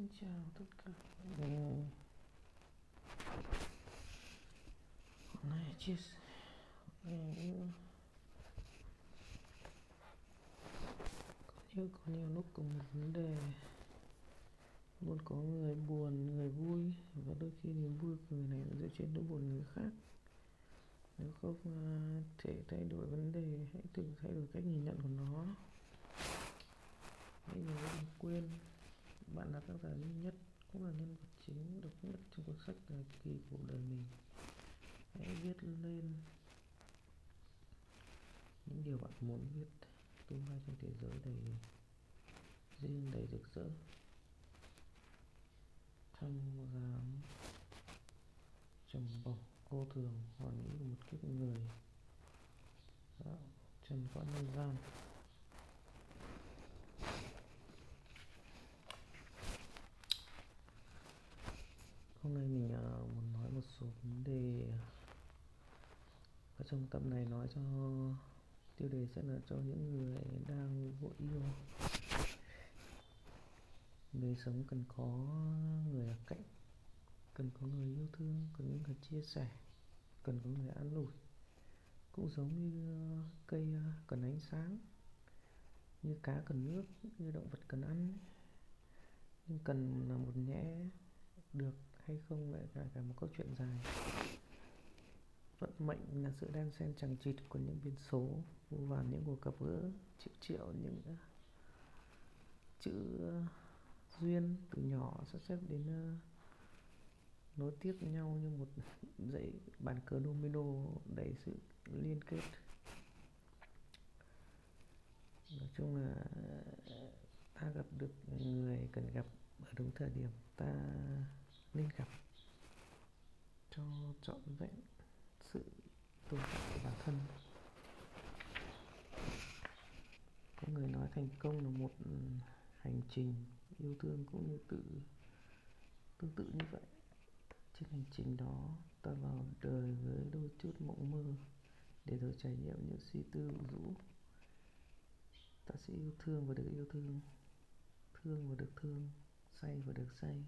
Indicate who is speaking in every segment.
Speaker 1: Xin chào tất cả mọi người Hôm nay chia sẻ. Những có nhiều có nhiều lúc cùng một vấn đề. Luôn có người buồn người vui và đôi khi niềm vui của người này dựa trên nỗi buồn người khác. Nếu không à, thể thay đổi vấn đề hãy thử thay đổi cách nhìn nhận của nó. Hãy nhớ đừng quên bạn là tác giả duy nhất, cũng là nhân vật chính độc nhất trong cuốn sách thời kỳ cuộc đời mình. Hãy viết lên những điều bạn muốn viết tương lai trong thế giới đầy riêng đầy rực rỡ. Trong dám trầm bổng vô thường, hoàn mỹ của một kiếp người dạo trần cõi nhân gian. Hôm nay mình uh, muốn nói một số vấn đề ở trong tập này nói cho tiêu đề sẽ là cho những người đang vội yêu. Đời sống cần có người ở cạnh cần có người yêu thương cần những người chia sẻ cần có người an ủi. Cũng giống như uh, cây uh, cần ánh sáng như cá cần nước như động vật cần ăn. Nhưng cần là một nhẽ được hay không lại là cả một câu chuyện dài. Vận mệnh là sự đan xen chẳng chịt của những biến số vô vàn những cuộc gặp gỡ, triệu triệu những ờ, chữ ờ, duyên từ nhỏ sắp xếp đến ờ, nối tiếp nhau như một dãy bàn cờ domino đầy sự liên kết. Nói chung là ta gặp được người cần gặp ở đúng thời điểm. Ta nên gặp cho trọn vẹn sự tồn tại của bản thân. Có người nói thành công là một ừ, hành trình yêu thương cũng như tự, tương tự như vậy. Trên hành trình đó, ta vào đời với đôi chút mộng mơ để rồi trải nghiệm những suy tư vũ rũ. Ta sẽ yêu thương và được yêu thương thương và được thương, say và được say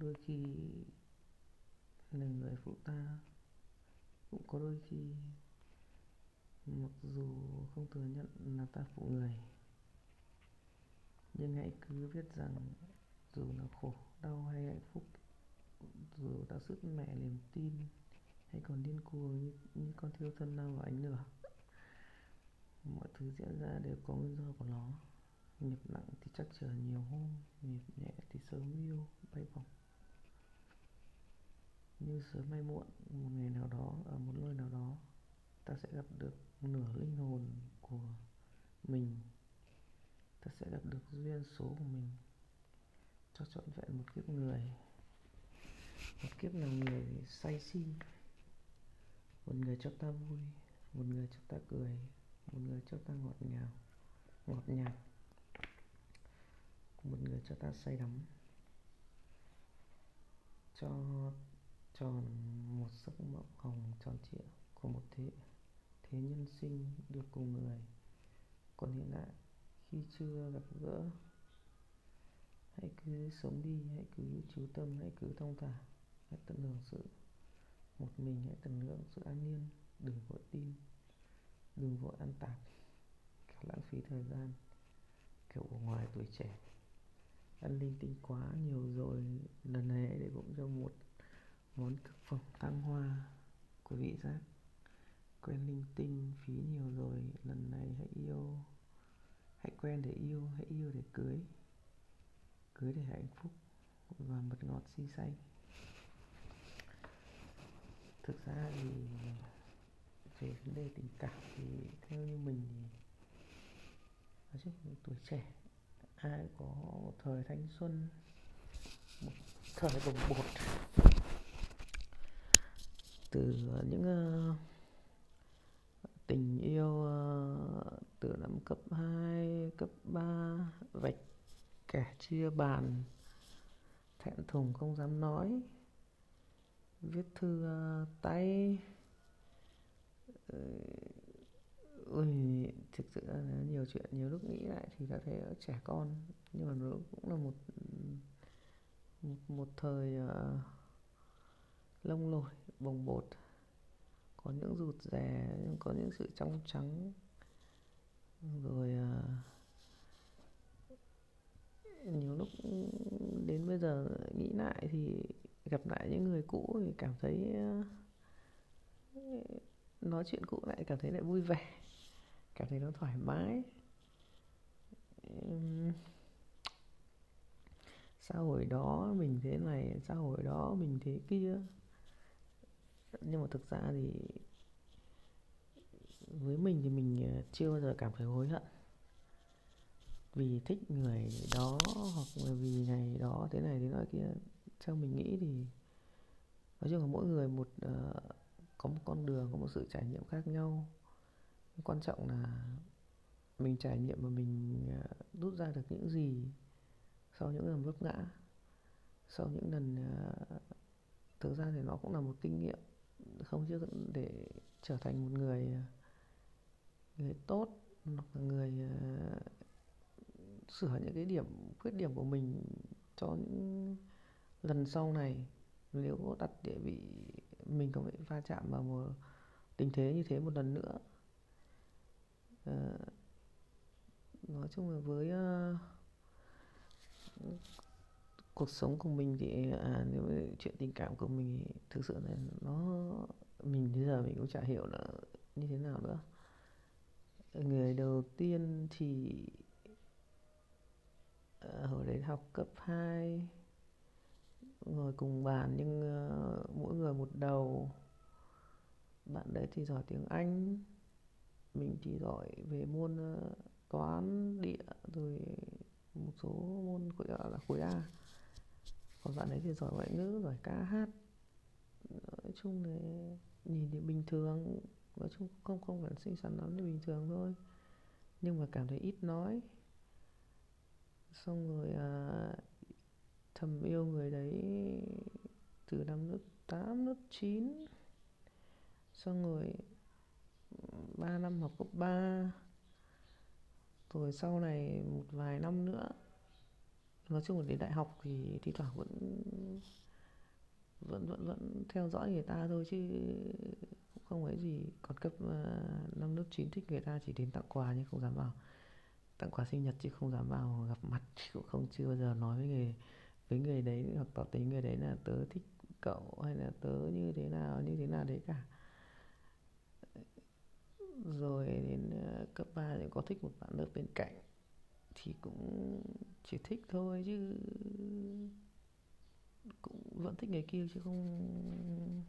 Speaker 1: đôi khi là người phụ ta cũng có đôi khi mặc dù không thừa nhận là ta phụ người nhưng hãy cứ biết rằng dù là khổ đau hay hạnh phúc dù ta sức mẹ niềm tin hay còn điên cuồng như, như con thiêu thân lao vào ánh lửa mọi thứ diễn ra đều có nguyên do của nó. Nghiệp nặng thì chắc chờ nhiều hôm nghiệp nhẹ thì sớm yêu bay bổng như sớm hay muộn, một ngày nào đó, ở một nơi nào đó, ta sẽ gặp được nửa linh hồn của mình. Ta sẽ gặp được duyên số của mình. Cho trọn vẹn một kiếp người. Một kiếp là người say si một người cho ta vui, một người cho ta cười, một người cho ta ngọt ngào, ngọt nhạt. Một người cho ta say đắm. Cho tròn một giấc mộng hồng tròn trịa của một thế thế nhân sinh được cùng người. Còn hiện tại, khi chưa gặp gỡ, hãy cứ sống đi, hãy cứ chú tâm, hãy cứ thông thả, hãy tận hưởng sự một mình, hãy tận hưởng sự an nhiên. Đừng vội tin, đừng vội ăn tạp kiểu lãng phí thời gian, kiểu ở ngoài tuổi trẻ. Ăn linh tinh quá nhiều rồi, lần này để cũng cho một món thực phẩm thăng hoa của vị giác. Quen linh tinh, phí nhiều rồi, lần này hãy yêu. Hãy quen để yêu, hãy yêu để cưới. Cưới để hạnh phúc và mật ngọt si say. Thực ra thì về vấn đề tình cảm thì theo như mình thì, nói chung tuổi trẻ, ai có một thời thanh xuân, một thời bồng bột từ những uh, tình yêu uh, từ năm cấp 2, cấp 3 vạch kẻ chia bàn. Thẹn thùng không dám nói. Viết thư ờ, tay. Ờ, ui thực sự là nhiều chuyện nhiều lúc nghĩ lại thì đã thấy trẻ con. Nhưng mà nó cũng là một một thời uh, lông lồi bồng bột. Có những rụt rè có những sự trong trắng. Rồi uh, nhiều lúc đến bây giờ nghĩ lại thì gặp lại những người cũ thì cảm thấy ờ, nói chuyện cũ lại cảm thấy lại vui vẻ, cảm thấy nó thoải mái. Xã hội đó mình thế này, xã hội đó mình thế kia. Nhưng mà thực ra thì với mình thì mình ờ, chưa bao giờ cảm thấy hối hận vì thích người đó hoặc là vì này đó thế này thế nọ kia. Theo mình nghĩ thì nói chung là mỗi người một uh, có một con đường có một sự trải nghiệm khác nhau. Quan trọng là mình trải nghiệm và mình uh, rút ra được những gì sau những lần vấp ngã sau những lần uh, thực ra thì nó cũng là một kinh nghiệm. Không chứ để trở thành một người người tốt hoặc là người uh, sửa những cái điểm khuyết điểm của mình cho những lần sau này. Nếu có đặt địa vị mình có bị va chạm vào một tình thế như thế một lần nữa. À, nói chung là với uh, cuộc sống của mình thì à, nếu chuyện tình cảm của mình thì thực sự là nó mình bây giờ mình cũng chả hiểu là như thế nào nữa. Người đầu tiên thì Ờ, hồi đấy học cấp 2 ngồi cùng bàn nhưng uh, mỗi người một đầu. Bạn đấy thì giỏi tiếng Anh mình thì giỏi về môn uh, toán địa rồi một số môn gọi là khối A. Còn bạn ấy thì giỏi ngoại ngữ giỏi ca hát. Nói chung là nhìn thì bình thường. Nói chung không không phải xinh xắn lắm thì bình thường thôi. Nhưng mà cảm thấy ít nói xong rồi à, thầm yêu người đấy từ năm lớp 8, lớp 9 xong rồi 3 năm học cấp 3 rồi sau này một vài năm nữa nói chung là đến đại học thì thi thoảng vẫn vẫn vẫn vẫn theo dõi người ta thôi chứ cũng không ấy gì. Còn cấp uh, năm lớp 9 thích người ta chỉ đến tặng quà nhưng không dám vào tặng quà sinh nhật chứ không dám vào gặp mặt cũng không, chưa bao giờ nói với người với người đấy hoặc tỏ tình người đấy là tớ thích cậu hay là tớ như thế nào, như thế nào đấy cả. Rồi đến ờ, cấp 3 thì có thích một bạn lớp bên cạnh thì cũng chỉ thích thôi chứ cũng vẫn thích người kia chứ không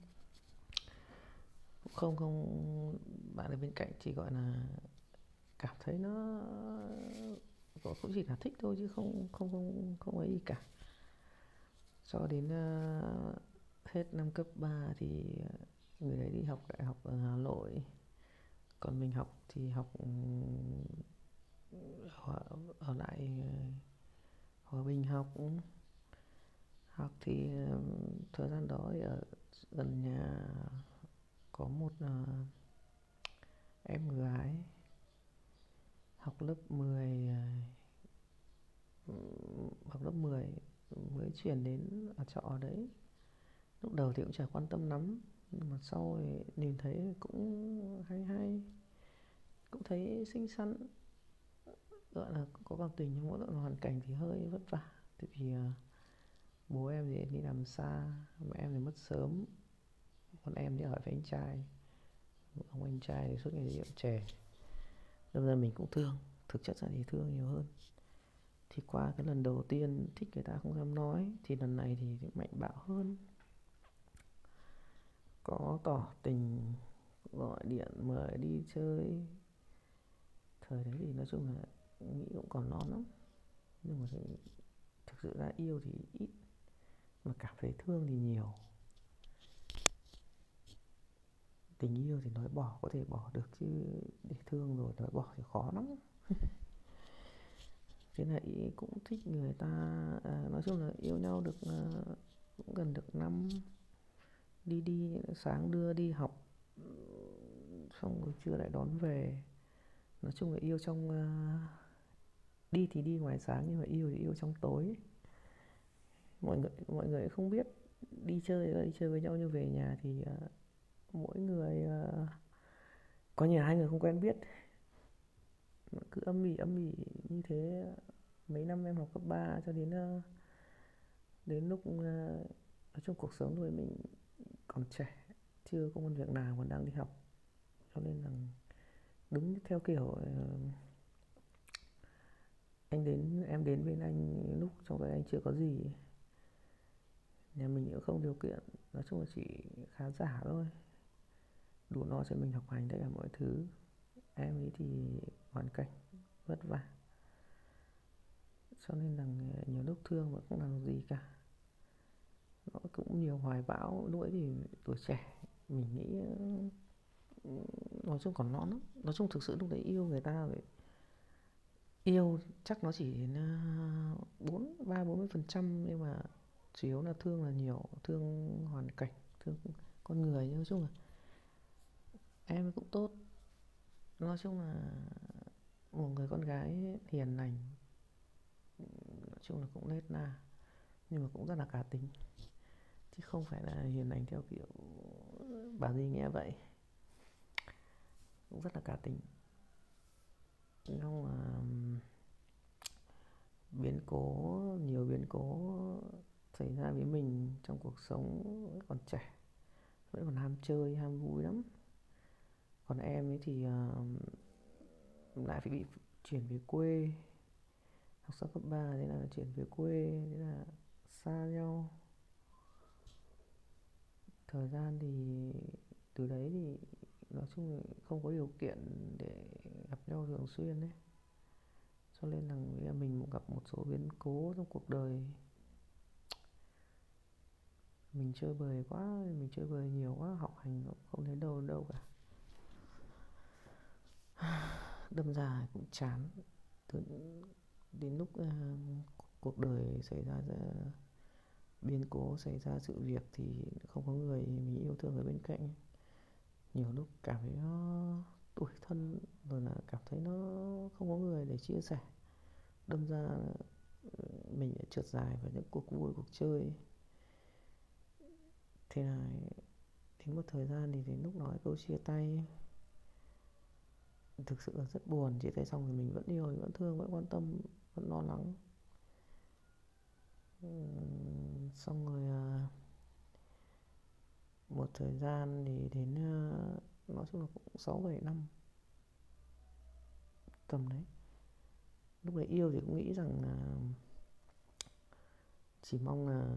Speaker 1: không không bạn ở bên cạnh chỉ gọi là cảm thấy nó ờ, cũng chỉ là thích thôi chứ không không không không ấy gì cả. Cho đến uh, hết năm cấp 3 thì người đấy đi học đại học ở Hà Nội. Còn mình học thì học ở, ở lại ờ, Hòa Bình học. Học thì thời gian đó thì ở gần nhà có một uh, em gái học lớp 10 à, học lớp 10 mới chuyển đến ở trọ đấy. Lúc đầu thì cũng chả quan tâm lắm, nhưng mà sau thì nhìn thấy cũng hay hay, cũng thấy xinh xắn. Gọi là có cảm tình, nhưng mỗi đoạn hoàn cảnh thì hơi vất vả. Tại vì à, bố em thì đi làm xa, mẹ em thì mất sớm còn em thì ở với anh trai. Ông anh trai thì suốt ngày rượu chè đâm ra mình cũng thương, thực chất là thì thương nhiều hơn. Thì qua cái lần đầu tiên thích người ta không dám nói, thì lần này thì mạnh bạo hơn. Có tỏ tình, gọi điện, mời đi chơi. Thời đấy thì nói chung là nghĩ cũng còn non lắm. Nhưng mà thực sự ra yêu thì ít, mà cảm thấy thương thì nhiều. Tình yêu thì nói bỏ có thể bỏ được chứ để thương rồi nói bỏ thì khó lắm. Thế là ý cũng thích người ta à, nói chung là yêu nhau được à, cũng gần được năm. Đi đi sáng đưa đi học xong rồi trưa lại đón về. Nói chung là yêu trong à, đi thì đi ngoài sáng nhưng mà yêu thì yêu trong tối. Mọi người mọi người không biết đi chơi đi chơi với nhau như về nhà thì à, mỗi người uh, có nhà hai người không quen biết. Cứ âm ỉ âm ỉ như thế mấy năm em học cấp 3 cho đến uh, đến lúc uh, nói chung cuộc sống rồi mình còn trẻ chưa có công việc nào còn đang đi học. Cho nên là đúng theo kiểu uh, anh đến em đến bên anh lúc trong đấy anh chưa có gì. Nhà mình cũng không điều kiện nói chung là chỉ khá giả thôi đủ no cho mình học hành tất cả mọi thứ. Em ấy thì hoàn cảnh vất vả. Cho nên là nhiều lúc thương mà không làm gì cả. Nó cũng nhiều hoài bão. Đuổi thì tuổi trẻ, mình nghĩ, nói chung còn non lắm. Nói chung thực sự lúc đấy yêu người ta vậy yêu chắc nó chỉ đến à, bốn, ba, bốn mươi phần trăm, nhưng mà chủ yếu là thương là nhiều. Thương hoàn cảnh, thương con người nói chung là em cũng tốt. Nói chung là một người con gái hiền lành, nói chung là cũng nết na, nhưng mà cũng rất là cá tính. Chứ không phải là hiền lành theo kiểu bà gì nghe vậy. Cũng rất là cá tính. Nhưng mà biến cố, nhiều biến cố xảy ra với mình trong cuộc sống vẫn còn trẻ, vẫn còn ham chơi, ham vui lắm còn em ấy thì uh, lại phải bị chuyển về quê. Học xong cấp 3 thế là chuyển về quê thế là xa nhau. Thời gian thì từ đấy thì nói chung là không có điều kiện để gặp nhau thường xuyên đấy cho nên là mình cũng gặp một số biến cố trong cuộc đời. Mình chơi bời quá mình chơi bời nhiều quá học hành không thấy đâu đâu cả. đâm ra cũng chán. Từ đến lúc uh, cuộc đời xảy ra uh, biến cố xảy ra sự việc thì không có người mình yêu thương ở bên cạnh. Nhiều lúc cảm thấy nó tuổi thân rồi là cảm thấy nó không có người để chia sẻ. Đâm ra ờ, mình đã trượt dài vào những cuộc vui cuộc chơi. Thế này đến một thời gian thì đến lúc nói câu chia tay thực sự là rất buồn chia tay xong thì mình vẫn yêu vẫn thương, vẫn quan tâm, vẫn lo lắng. Xong rồi à, một thời gian thì đến à, nói chung là cũng sáu bảy năm. Tầm đấy. Lúc đấy yêu thì cũng nghĩ rằng là chỉ mong là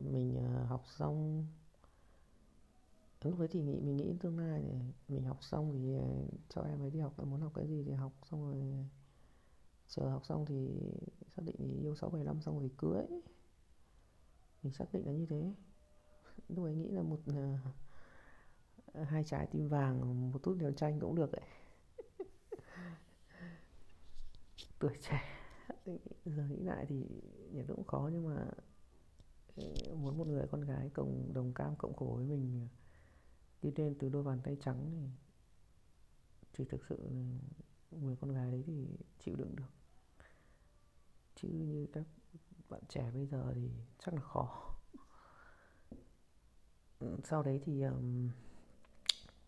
Speaker 1: mình à, học xong lúc đấy thì nghĩ mình nghĩ tương lai để mình học xong thì ờ, cho em ấy đi học muốn học cái gì thì học xong rồi ờ, chờ học xong thì xác định thì yêu sáu bảy năm xong thì cưới. Mình xác định là như thế. Lúc ấy nghĩ là một uh, hai trái tim vàng một tút đèo tranh cũng được đấy tuổi trẻ. Giờ nghĩ lại thì nhiều cũng khó nhưng mà muốn một người con gái cộng đồng cam cộng khổ với mình đi lên từ đôi bàn tay trắng này thì thực sự người con gái đấy thì chịu đựng được. Chứ như các bạn trẻ bây giờ thì chắc là khó. Sau đấy thì um,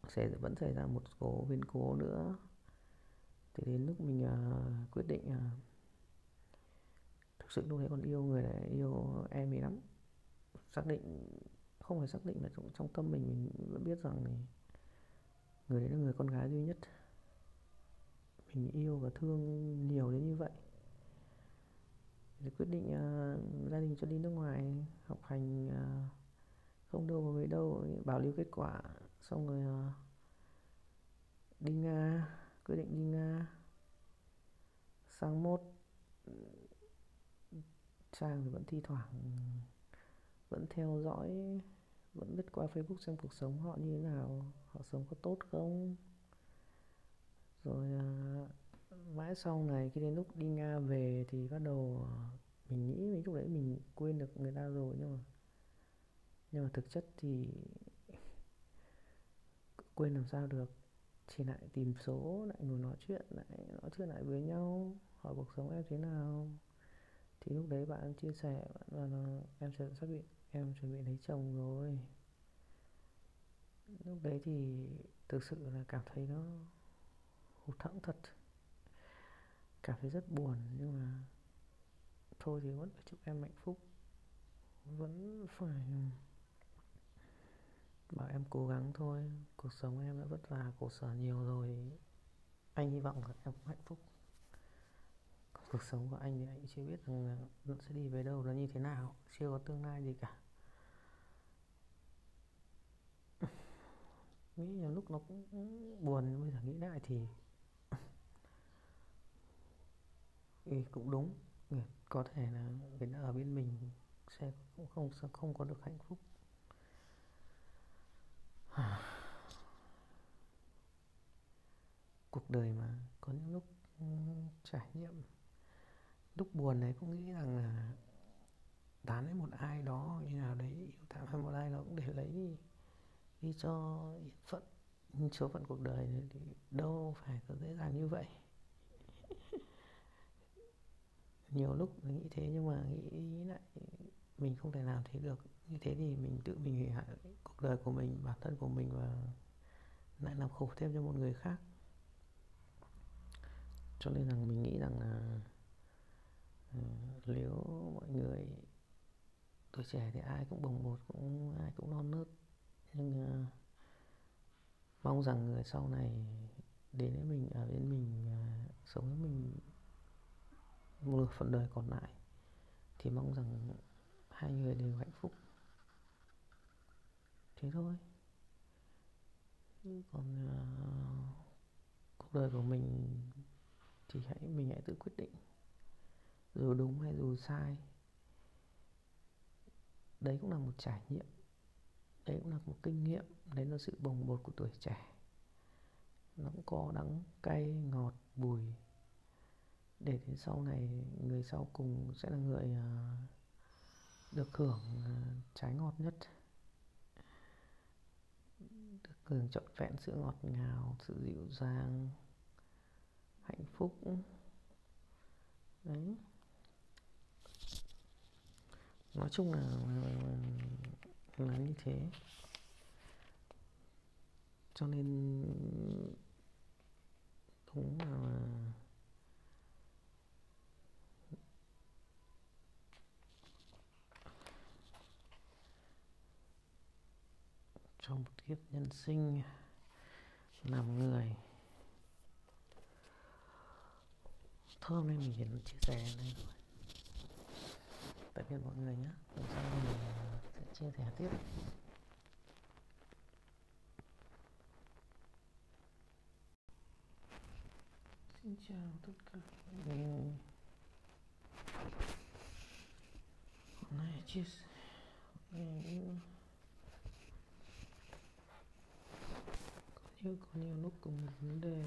Speaker 1: sẽ vẫn xảy ra một số biến cố nữa. Thì đến lúc mình uh, quyết định uh, thực sự lúc đấy còn yêu người này yêu em ấy lắm. Xác định không phải xác định mà trong, trong tâm mình mình vẫn biết rằng này, người đấy là người con gái duy nhất. Mình yêu và thương nhiều đến như vậy. Thì quyết định uh, gia đình cho đi nước ngoài học hành uh, không đâu vào mấy đâu bảo lưu kết quả xong rồi uh, đi nga quyết định đi nga. Sang mốt trang thì vẫn thi thoảng vẫn theo dõi vẫn biết qua facebook xem cuộc sống họ như thế nào, họ sống có tốt không? Rồi à, mãi sau này khi đến lúc đi nga về thì bắt đầu à, mình nghĩ mấy lúc đấy mình quên được người ta rồi, nhưng mà nhưng mà thực chất thì quên làm sao được. Chỉ lại tìm số, lại ngồi nói chuyện, lại nói chuyện lại với nhau, hỏi cuộc sống em thế nào. Thì lúc đấy bạn chia sẻ, bạn là em sẽ xác định em chuẩn bị lấy chồng rồi. Lúc đấy thì thực sự là cảm thấy nó hụt thẫn thật. Cảm thấy rất buồn, nhưng mà thôi thì vẫn phải chúc em hạnh phúc. Vẫn phải ừ, bảo em cố gắng thôi. Cuộc sống em đã vất vả, khổ sở nhiều rồi. Anh hy vọng là em cũng hạnh phúc. Cuộc sống của anh thì anh chưa biết rằng nó sẽ đi về đâu, nó như thế nào. Chưa có tương lai gì cả. Nghĩ nhiều lúc nó cũng buồn bây giờ nghĩ lại thì ừ, cũng đúng. Ừ, có thể là người ta ở bên mình sẽ cũng không sẽ không có được hạnh phúc. Cuộc đời mà có những lúc ừ, trải nghiệm lúc buồn đấy cũng nghĩ rằng là tán với một ai đó như nào đấy yêu thảm hay một ai đó cũng để lấy đi cho yên phận số phận cuộc đời thì đâu phải có dễ dàng như vậy. Nhiều lúc mình nghĩ thế nhưng mà nghĩ lại mình không thể làm thế được. Như thế thì mình tự mình hủy hại cuộc đời của mình, bản thân của mình và lại làm khổ thêm cho một người khác. Cho nên rằng mình nghĩ rằng là ờ, nếu mọi người, tuổi trẻ thì ai cũng bồng bột, cũng ai cũng non nớt nhưng uh, mong rằng người sau này đến với mình ở bên mình uh, sống với mình một nửa phần đời còn lại thì mong rằng hai người đều hạnh phúc. Thế thôi. Còn uh, cuộc đời của mình thì hãy mình hãy tự quyết định dù đúng hay dù sai. Đấy cũng là một trải nghiệm đấy cũng là một kinh nghiệm đấy là sự bồng bột của tuổi trẻ. Nó cũng có đắng cay ngọt bùi. Để đến sau này người sau cùng sẽ là người uh, được hưởng uh, trái ngọt nhất. Được hưởng trọn vẹn sự ngọt ngào sự dịu dàng hạnh phúc. Đấy. Nói chung là là, như thế. Cho nên đúng là trong một kiếp nhân sinh làm người thơm nên mình chia sẻ này. Tạm biệt mọi người nhé chia sẻ tiếp. Xin chào tất cả. Mọi người hôm nay chia sẻ có nhiều có nhiều lúc cùng một vấn đề.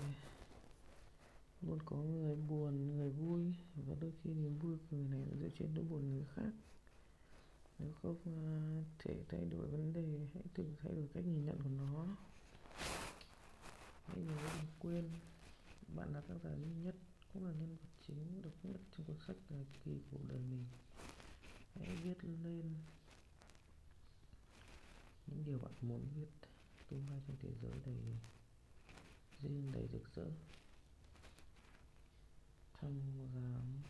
Speaker 1: Luôn có người buồn người vui và đôi khi niềm vui của người này dựa trên nỗi buồn người khác nếu không à, thể thay đổi vấn đề, hãy thử thay đổi cách nhìn nhận của nó. Hãy nhớ đừng quên, bạn là tác giả duy nhất, cũng là nhân vật chính độc nhất trong cuốn sách dài kỳ của đời mình. Hãy viết lên những điều bạn muốn viết tương lai trong thế giới đầy riêng đầy rực rỡ. Thăng dám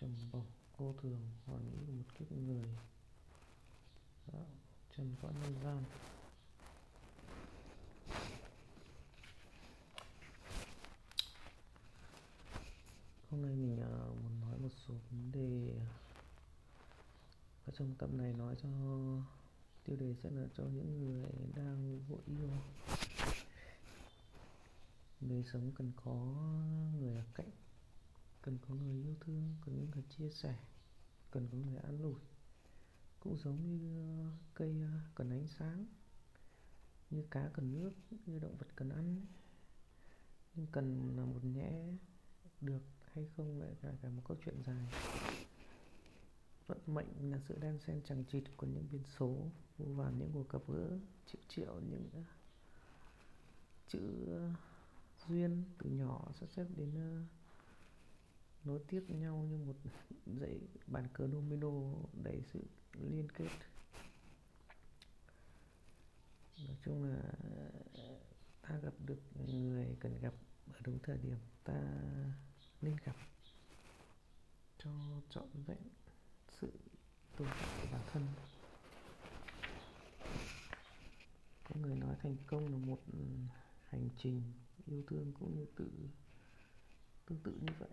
Speaker 1: trầm bổng cô thường hoàn nghĩ của một kiếp người. Dạo chân cõi nhân gian. Hôm nay mình uh, muốn nói một số vấn đề à, ở trong tập này nói cho tiêu đề sẽ là cho những người đang vội yêu. Đời sống cần có người ở cạnh cần có người yêu thương cần những người chia sẻ cần có người an ủi. Cũng giống như ờ, cây ờ, cần ánh sáng như cá cần nước như động vật cần ăn. Nhưng cần là một nhẽ được hay không lại là cả một câu chuyện dài. Vận mệnh là sự đan xen chẳng chịt của những biến số vô vàn những cuộc gặp gỡ triệu triệu những ờ, chữ duyên từ nhỏ sắp xếp đến uh, nối tiếp nhau như một dãy bàn cờ domino đầy sự liên kết. Nói chung là, ta gặp được người cần gặp ở đúng thời điểm, ta nên gặp cho trọn vẹn sự tồn tại của bản thân. Có người nói thành công là một hành trình yêu thương cũng như tự, tương tự như vậy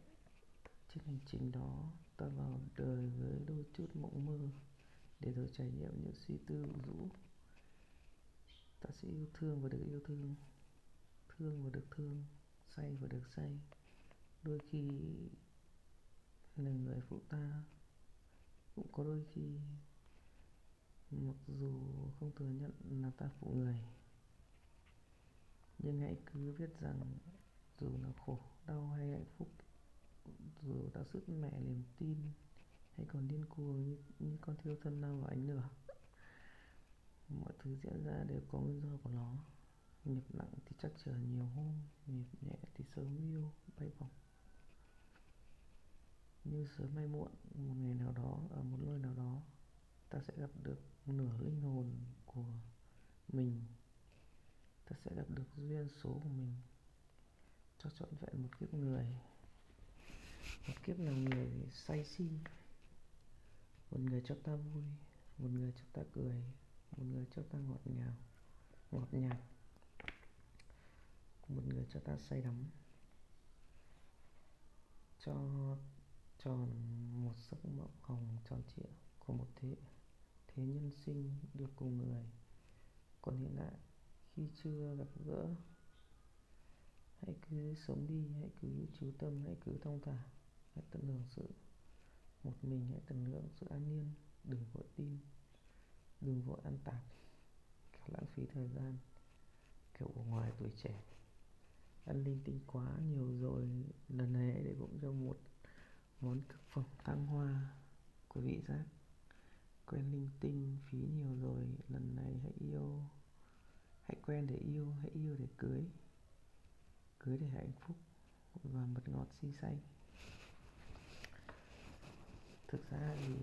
Speaker 1: trên hành trình đó, ta vào đời với đôi chút mộng mơ để rồi trải nghiệm những suy tư rũ. Ta sẽ yêu thương và được yêu thương thương và được thương, say và được say. Đôi khi là người phụ ta, cũng có đôi khi mặc dù không thừa nhận là ta phụ người, nhưng hãy cứ biết rằng dù là khổ, đau hay hạnh phúc dù đã sứt mẹ niềm tin. Hay còn điên cuồng như, như con thiêu thân lao vào ánh lửa. Mọi thứ diễn ra đều có nguyên do của nó. Nghiệp nặng thì chắc chờ nhiều hôm nghiệp nhẹ thì sớm yêu bay vòng. như sớm hay muộn một ngày nào đó ở một nơi nào đó ta sẽ gặp được nửa linh hồn của mình. Ta sẽ gặp được duyên số của mình. Cho trọn vẹn một kiếp người một kiếp là người say si một người cho ta vui, một người cho ta cười, một người cho ta ngọt ngào, ngọt nhạt. Một người cho ta say đắm. Cho tròn một giấc mộng hồng tròn trịa của một thế thế nhân sinh được cùng người. Còn hiện tại, khi chưa gặp gỡ hãy cứ sống đi, hãy cứ chú tâm, hãy cứ thông thả. Hãy tận hưởng sự một mình, hãy tận hưởng sự an nhiên. Đừng vội tin, đừng vội ăn tạp. Cả lãng phí thời gian, kiểu ở ngoài tuổi trẻ. Ăn linh tinh quá nhiều rồi, lần này hãy để bụng cho một món thực phẩm thăng hoa của vị giác. Quen linh tinh phí nhiều rồi, lần này hãy yêu. Hãy quen để yêu, hãy yêu để cưới cưới để hạnh phúc và mật ngọt si say. Thực ra thì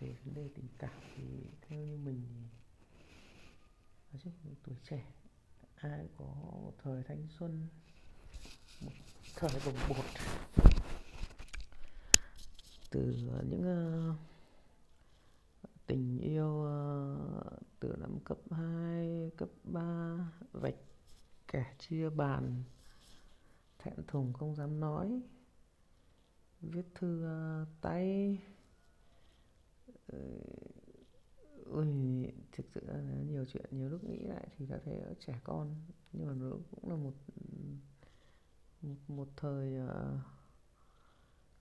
Speaker 1: về vấn đề tình cảm thì theo như mình thì nói chung tuổi trẻ ai có một thời thanh xuân một thời bồng bột. Từ những uh, tình yêu uh, từ năm cấp 2, cấp 3 vạch kẻ chia bàn thẹn thùng không dám nói viết thư uh, tay. Ờ, ui thực sự là nhiều chuyện nhiều lúc nghĩ lại thì đã thấy trẻ con nhưng mà nó cũng là một một, một thời uh,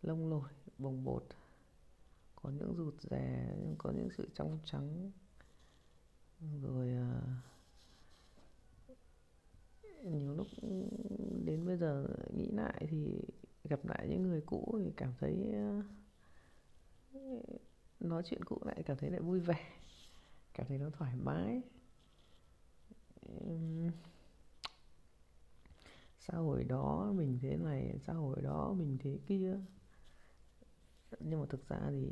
Speaker 1: lông lồi bồng bột. Có những rụt rè nhưng có những sự trong trắng. Rồi uh, nhiều lúc đến bây giờ nghĩ lại thì gặp lại những người cũ thì cảm thấy ờ, nói chuyện cũ lại cảm thấy lại vui vẻ, cảm thấy nó thoải mái. Xã hội đó mình thế này, xã hội đó mình thế kia. Nhưng mà thực ra thì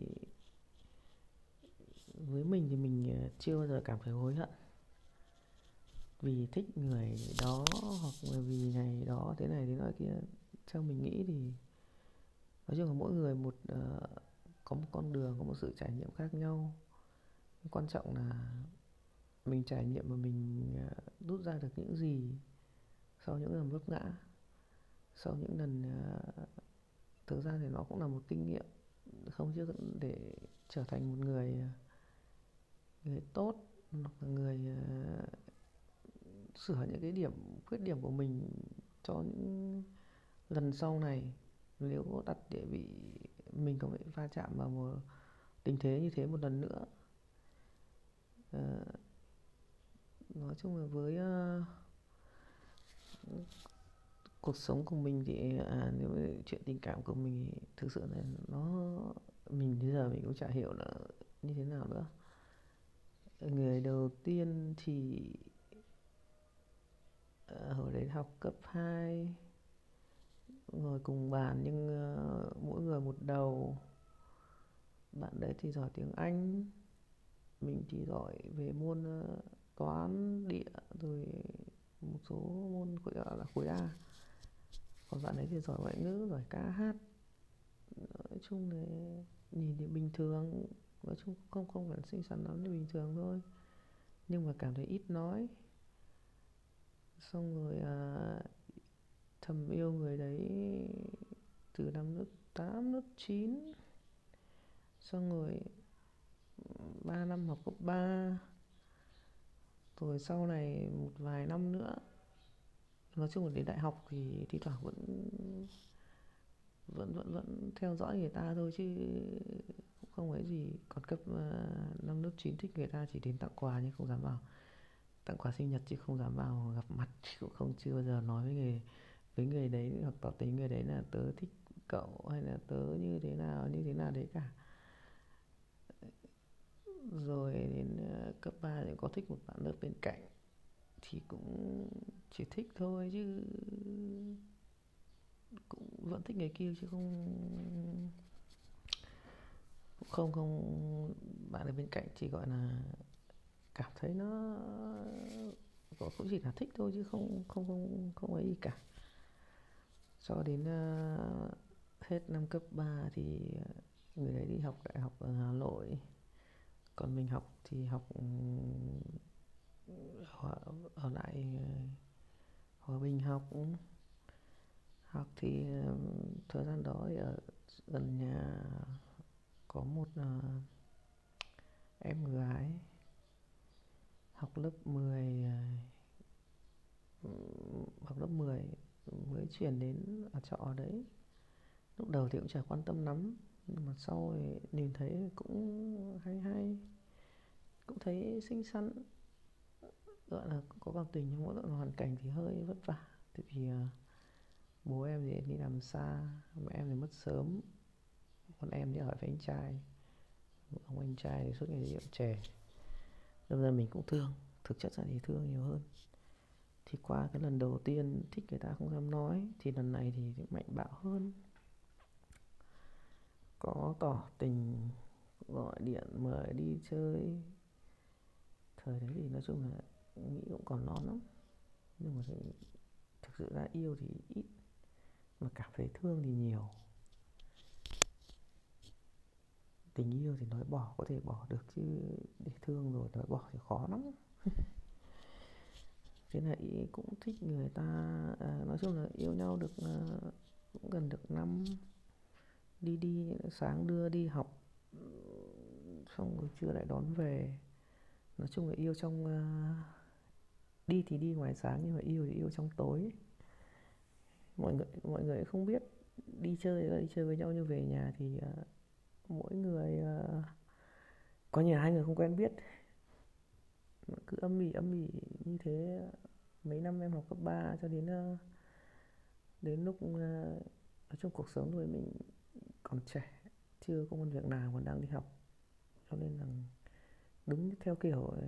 Speaker 1: với mình thì mình chưa bao giờ cảm thấy hối hận vì thích người đó hoặc là vì này đó thế này thế nọ kia. Theo mình nghĩ thì nói chung là mỗi người một uh, có một con đường có một sự trải nghiệm khác nhau. Quan trọng là mình trải nghiệm và mình uh, rút ra được những gì sau những lần vấp ngã sau những lần uh, thực ra thì nó cũng là một kinh nghiệm. Không chứ để trở thành một người người tốt hoặc là người uh, sửa những cái điểm khuyết điểm của mình cho những lần sau này. Nếu có đặt để bị mình có bị va chạm vào một tình thế như thế một lần nữa. À, nói chung là với uh, cuộc sống của mình thì à, nếu chuyện tình cảm của mình thì thực sự là nó mình bây giờ mình cũng chả hiểu là như thế nào nữa. Người đầu tiên thì à, hồi đấy học cấp 2 ngồi cùng bàn nhưng uh, mỗi người một đầu. Bạn đấy thì giỏi tiếng anh mình thì giỏi về môn uh, toán địa rồi một số môn khối gọi là khối a. Còn bạn ấy thì giỏi ngoại ngữ giỏi ca hát. Nói chung là nhìn thì bình thường nói chung không không phải xinh xắn lắm thì bình thường thôi. Nhưng mà cảm thấy ít nói xong rồi à, thầm yêu người đấy từ năm lớp 8, lớp 9 xong rồi ừ, 3 năm học cấp 3 rồi sau này một vài năm nữa nói chung là đến đại học thì thi thoảng vẫn vẫn vẫn vẫn theo dõi người ta thôi chứ cũng không ấy gì. Còn cấp uh, năm lớp 9 thích người ta chỉ đến tặng quà nhưng không dám vào tặng quà sinh nhật chứ không dám vào gặp mặt cũng không, chưa bao giờ nói với người với người đấy hoặc tỏ tình người đấy là tớ thích cậu hay là tớ như thế nào, như thế nào đấy cả. Rồi đến ờ, cấp 3 thì có thích một bạn lớp bên cạnh thì cũng chỉ thích thôi chứ cũng vẫn thích người kia chứ không không không, bạn ở bên cạnh chỉ gọi là cảm thấy nó cũng chỉ là thích thôi chứ không không không không ấy gì cả. Cho đến uh, hết năm cấp 3 thì người đấy đi học đại học ở Hà Nội. Còn mình học thì học ừ, ở, ở lại ờ, Hòa Bình học. Học thì ờ, thời gian đó ở gần nhà có một uh, em gái học lớp 10 ờ, học lớp 10 mới chuyển đến ở trọ đấy. Lúc đầu thì cũng chả quan tâm lắm, nhưng mà sau thì nhìn thấy cũng hay hay, cũng thấy xinh xắn. Gọi là có cảm tình, nhưng mỗi hoàn cảnh thì hơi vất vả. Tại vì ờ, bố em thì đi làm xa, mẹ em thì mất sớm còn em thì ở với anh trai. Ông anh trai thì suốt ngày rượu chè đâm ra mình cũng thương, thực chất là thì thương nhiều hơn. Thì qua cái lần đầu tiên thích người ta không dám nói, thì lần này thì mạnh bạo hơn. Có tỏ tình, gọi điện, mời đi chơi. Thời đấy thì nói chung là nghĩ cũng còn non lắm. Nhưng mà thực sự ra yêu thì ít, mà cảm thấy thương thì nhiều. Tình yêu thì nói bỏ có thể bỏ được chứ để thương rồi nói bỏ thì khó lắm. Thế là ý cũng thích người ta à, nói chung là yêu nhau được à, cũng gần được năm. Đi đi sáng đưa đi học xong rồi trưa lại đón về. Nói chung là yêu trong à, đi thì đi ngoài sáng nhưng mà yêu thì yêu trong tối. Mọi người mọi người không biết đi chơi đi chơi với nhau như về nhà thì à, mỗi người uh, có nhiều hai người không quen biết. Cứ âm ỉ âm ỉ như thế mấy năm em học cấp 3 cho đến uh, đến lúc uh, ở trong cuộc sống rồi mình còn trẻ chưa có công việc nào còn đang đi học. Cho nên là đúng theo kiểu ờ,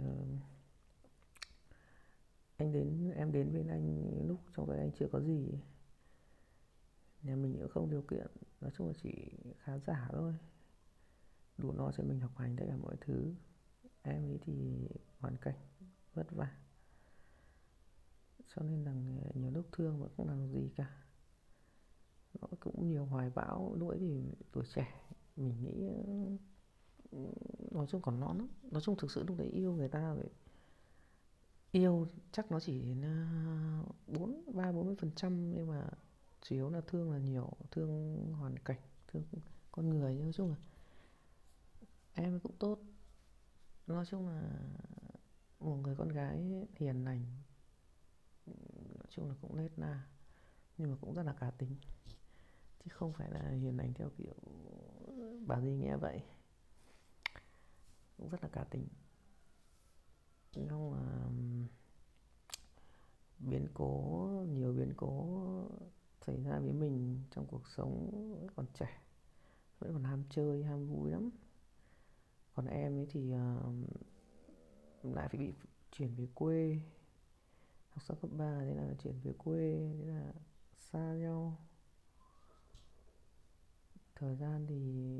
Speaker 1: anh đến em đến bên anh lúc trong tay anh chưa có gì. Nhà mình cũng không điều kiện nói chung là chỉ khá giả thôi đủ no cho mình học hành, tất cả mọi thứ. Em ấy thì hoàn cảnh vất vả. Cho nên là nhiều lúc thương mà không làm gì cả. Nó cũng nhiều hoài bão lúc thì tuổi trẻ, mình nghĩ nói chung còn non lắm. Nói chung thực sự lúc đấy yêu người ta vậy yêu, chắc nó chỉ đến à, bốn, ba, bốn mươi phần trăm, nhưng mà chủ yếu là thương là nhiều, thương hoàn cảnh, thương con người. Nói chung là em cũng tốt. Nói chung là một người con gái hiền lành, nói chung là cũng nết na, nhưng mà cũng rất là cá tính. Chứ không phải là hiền lành theo kiểu bà gì nghe vậy. Cũng rất là cá tính. Nhưng mà biến cố, nhiều biến cố xảy ra với mình trong cuộc sống vẫn còn trẻ, vẫn còn ham chơi, ham vui lắm còn em ấy thì uh, lại phải bị chuyển về quê. Học xong cấp 3 thế là chuyển về quê thế là xa nhau. Thời gian thì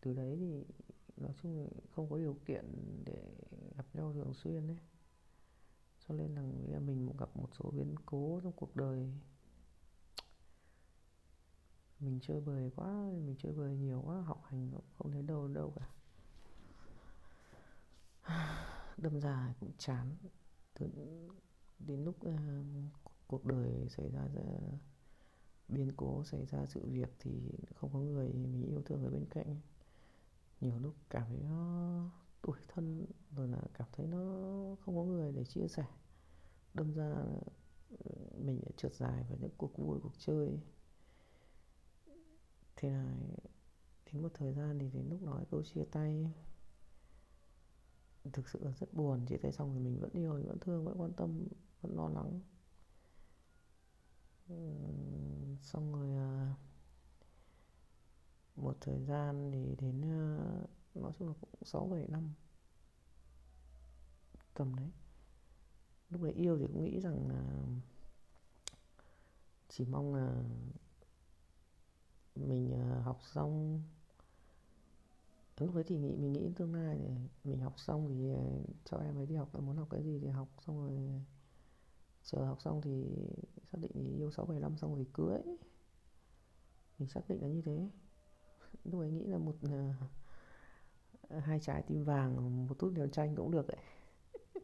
Speaker 1: từ đấy thì nói chung là không có điều kiện để gặp nhau thường xuyên đấy cho nên là mình cũng gặp một số biến cố trong cuộc đời. Mình chơi bời quá mình chơi bời nhiều quá học hành cũng không thấy đâu đâu cả. đâm ra cũng chán. Từ đến lúc uh, cuộc đời xảy ra, uh, biến cố xảy ra sự việc thì không có người mình yêu thương ở bên cạnh. Nhiều lúc cảm thấy nó tủi thân rồi là cảm thấy nó không có người để chia sẻ. Đâm ra ờ, mình đã trượt dài vào những cuộc vui cuộc chơi. Thế là đến một thời gian thì đến lúc nói câu chia tay thực sự là rất buồn chia tay xong thì mình vẫn yêu vẫn thương, vẫn quan tâm, vẫn lo lắng. Xong rồi à, một thời gian thì đến à, nói chung là cũng sáu bảy năm. Tầm đấy. Lúc đấy yêu thì cũng nghĩ rằng là chỉ mong là mình à, học xong lúc đấy thì nghĩ mình nghĩ tương lai để mình học xong thì ờ, cho em ấy đi học muốn học cái gì thì học xong rồi chờ học xong thì xác định thì yêu sáu bảy năm xong rồi cưới. Mình xác định là như thế. Lúc ấy nghĩ là một uh, hai trái tim vàng một tút đèo tranh cũng được ấy.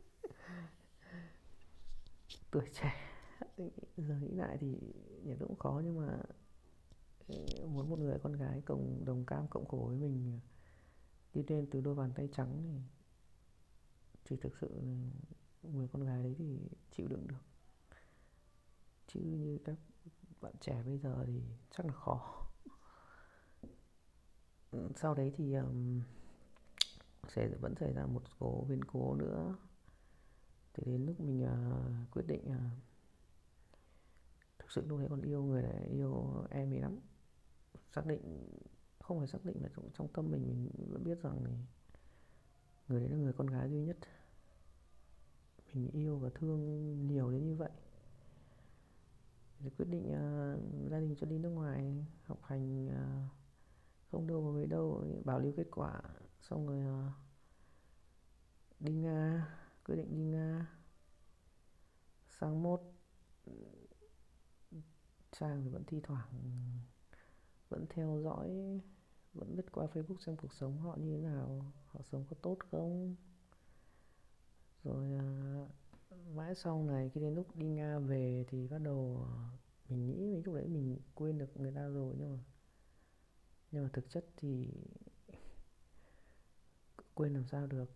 Speaker 1: Tuổi trẻ. Giờ nghĩ lại thì nhà cũng khó nhưng mà ờ, muốn một người con gái cộng đồng cam cộng khổ với mình đi lên từ đôi bàn tay trắng thì thì thực sự người con gái đấy thì chịu đựng được. Chứ như các bạn trẻ bây giờ thì chắc là khó. Sau đấy thì um, sẽ vẫn xảy ra một số biến cố nữa. Thì đến lúc mình uh, quyết định uh, thực sự lúc đấy còn yêu người này yêu em ấy lắm. Xác định không phải xác định là trong, trong tâm mình mình vẫn biết rằng thì người đấy là người con gái duy nhất. Mình yêu và thương nhiều đến như vậy. Thì quyết định uh, gia đình cho đi nước ngoài học hành uh, không đâu vào mấy đâu bảo lưu kết quả xong rồi uh, đi nga quyết định đi nga. Sang mốt trang thì vẫn thi thoảng vẫn theo dõi vẫn lướt qua facebook xem cuộc sống họ như thế nào họ sống có tốt không? Rồi à, mãi sau này khi đến lúc đi nga về thì bắt đầu à, mình nghĩ mình lúc đấy mình quên được người ta rồi nhưng mà nhưng mà thực chất thì quên làm sao được.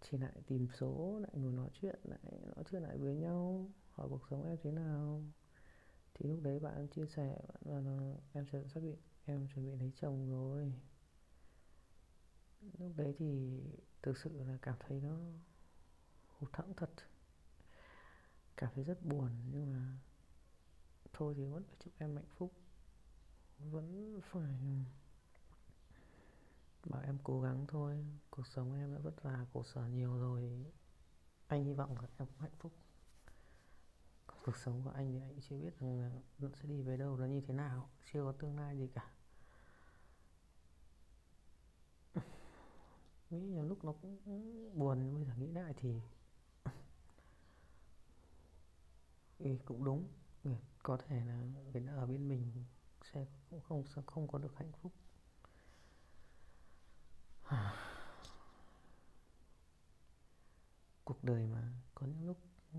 Speaker 1: Chỉ lại tìm số lại ngồi nói chuyện lại nói chuyện lại với nhau hỏi cuộc sống em thế nào. Thì lúc đấy bạn chia sẻ bạn là em sẽ xác định em chuẩn bị lấy chồng rồi. Lúc đấy thì thực sự là cảm thấy nó hụt thẫn thật. Cảm thấy rất buồn, nhưng mà thôi thì vẫn phải chúc em hạnh phúc. Vẫn phải ừ, bảo em cố gắng thôi. Cuộc sống em đã vất vả, khổ sở nhiều rồi. Anh hy vọng là em cũng hạnh phúc. Cuộc sống của anh thì anh chưa biết rằng là nó sẽ đi về đâu, nó như thế nào. Chưa có tương lai gì cả. Nghĩ nhiều lúc nó cũng buồn bây giờ nghĩ lại thì ừ, cũng đúng. Ừ, có thể là người ở bên mình sẽ cũng không sẽ không có được hạnh phúc. Cuộc đời mà có những lúc ừ,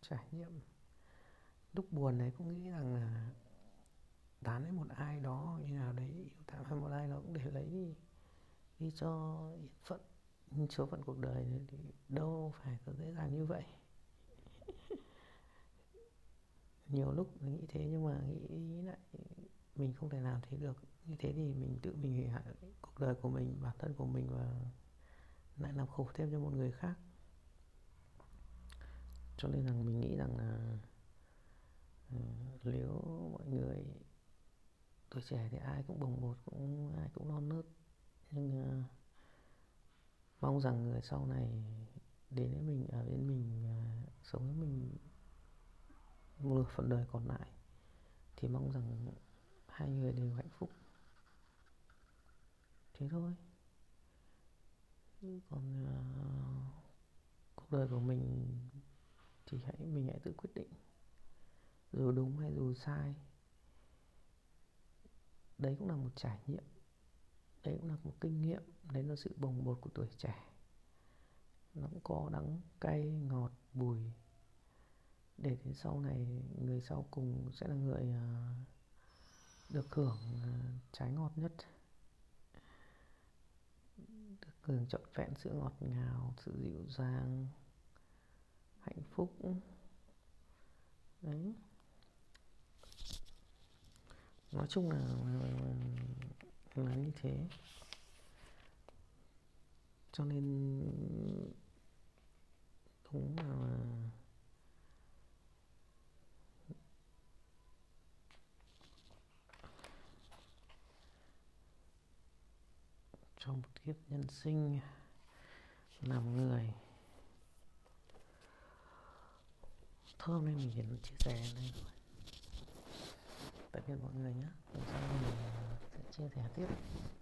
Speaker 1: trải nghiệm lúc buồn đấy cũng nghĩ rằng là tán với một ai đó như nào đấy yêu tạm hay một ai đó cũng để lấy đi cho yên phận số phận cuộc đời thì đâu phải có dễ dàng như vậy. Nhiều lúc mình nghĩ thế nhưng mà nghĩ lại mình không thể làm thế được. Như thế thì mình tự mình hủy hại cuộc đời của mình bản thân của mình và lại làm khổ thêm cho một người khác. Cho nên rằng mình nghĩ rằng là uh, nếu mọi người tuổi trẻ thì ai cũng bồng bột cũng ai cũng non nớt nhưng uh, mong rằng người sau này đến với mình ở bên mình uh, sống với mình một nửa phần đời còn lại thì mong rằng hai người đều hạnh phúc. Thế thôi. Còn uh, cuộc đời của mình thì hãy mình hãy tự quyết định dù đúng hay dù sai. Đấy cũng là một trải nghiệm đấy cũng là một kinh nghiệm đấy là sự bồng bột của tuổi trẻ. Nó cũng có đắng cay ngọt bùi. Để đến sau này người sau cùng sẽ là người uh, được hưởng uh, trái ngọt nhất. Được hưởng trọn vẹn sự ngọt ngào sự dịu dàng hạnh phúc. Đấy. Nói chung là là như thế. Cho nên đúng là trong một kiếp nhân sinh làm người thơm nên mình, chia sẻ đây thôi tạm biệt mọi người nhé lần sau mình sẽ chia sẻ tiếp